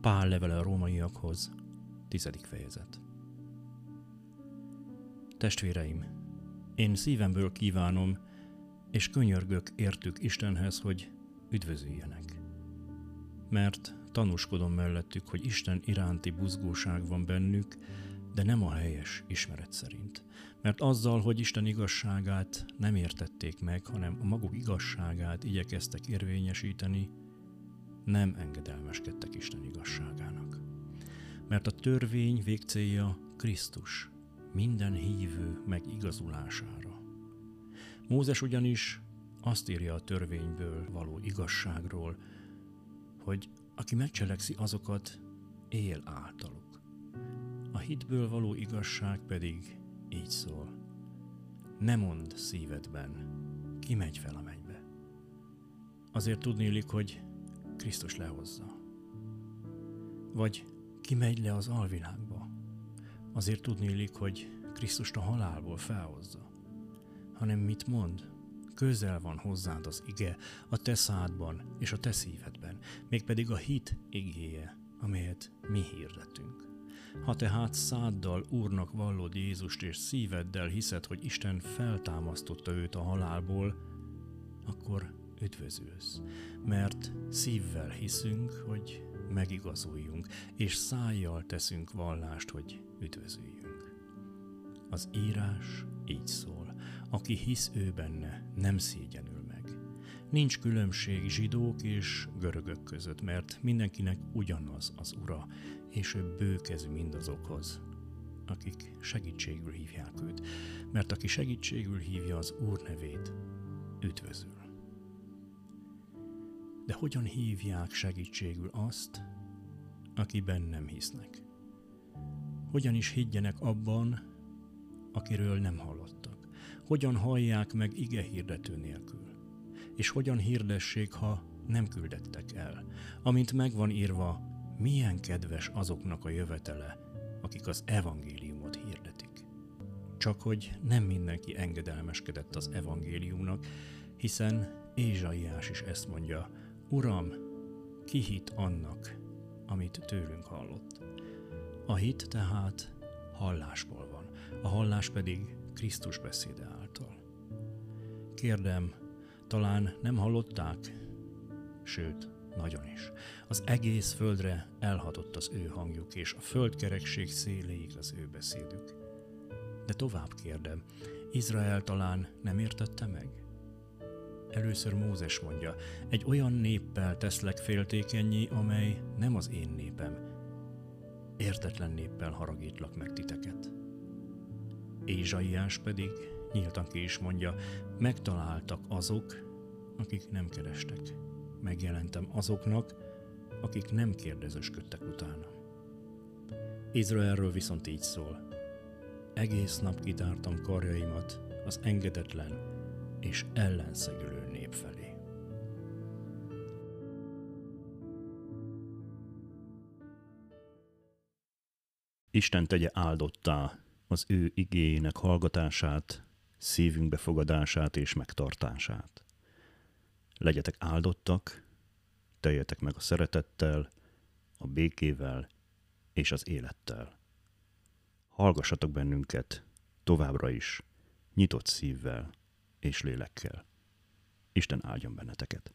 Pál levele a rómaiakhoz, tizedik fejezet. Testvéreim, én szívemből kívánom, és könyörgök értük Istenhez, hogy üdvözüljenek. Mert tanúskodom mellettük, hogy Isten iránti buzgóság van bennük, de nem a helyes ismeret szerint. Mert azzal, hogy Isten igazságát nem értették meg, hanem a maguk igazságát igyekeztek érvényesíteni, nem engedelmeskedtek Isten igazságának. Mert a törvény végcélja Krisztus, minden hívő megigazulására. Mózes ugyanis azt írja a törvényből való igazságról, hogy aki megcselekszi azokat, él általuk. A hitből való igazság pedig így szól. Ne mond szívedben, ki megy fel a mennybe. Azért tudnélik, hogy Krisztus lehozza. Vagy ki megy le az alvilágba. Azért tudnélik, hogy Krisztust a halálból felhozza. Hanem mit mond? Közel van hozzád az ige a te szádban és a te szívedben, mégpedig a hit igéje, amelyet mi hirdetünk. Ha tehát száddal Úrnak vallod Jézust és szíveddel hiszed, hogy Isten feltámasztotta őt a halálból, akkor üdvözülsz, mert szívvel hiszünk, hogy megigazuljunk, és szájjal teszünk vallást, hogy üdvözüljünk. Az írás így szól, aki hisz ő benne, nem szégyenül meg. Nincs különbség zsidók és görögök között, mert mindenkinek ugyanaz az ura, és ő bőkezű mindazokhoz, akik segítségül hívják őt, mert aki segítségül hívja az Úr nevét, üdvözül. De hogyan hívják segítségül azt, akiben nem hisznek? Hogyan is higgyenek abban, akiről nem hallottak? Hogyan hallják meg ige hirdető nélkül? És hogyan hirdessék, ha nem küldettek el? Amint megvan írva, milyen kedves azoknak a jövetele, akik az evangéliumot hirdetik. Csak hogy nem mindenki engedelmeskedett az evangéliumnak, hiszen Ézsaiás is ezt mondja, Uram, ki hit annak, amit tőlünk hallott? A hit tehát hallásból van, a hallás pedig Krisztus beszéde által. Kérdem, talán nem hallották? Sőt, nagyon is. Az egész földre elhatott az ő hangjuk, és a földkerekség széléig az ő beszédük. De tovább kérdem, Izrael talán nem értette meg? Először Mózes mondja, egy olyan néppel teszlek féltékenyé, amely nem az én népem. Értetlen néppel haragítlak meg titeket. Ézsaiás pedig nyíltan ki is mondja, megtaláltak azok, akik nem kerestek. Megjelentem azoknak, akik nem kérdezősködtek utána. Izraelről viszont így szól. Egész nap kitártam karjaimat az engedetlen és ellenszegülő nép felé. Isten tegye áldottá az ő igényének hallgatását, szívünk befogadását és megtartását. Legyetek áldottak, teljetek meg a szeretettel, a békével és az élettel. Hallgassatok bennünket továbbra is, nyitott szívvel és lélekkel. Isten áldjon benneteket!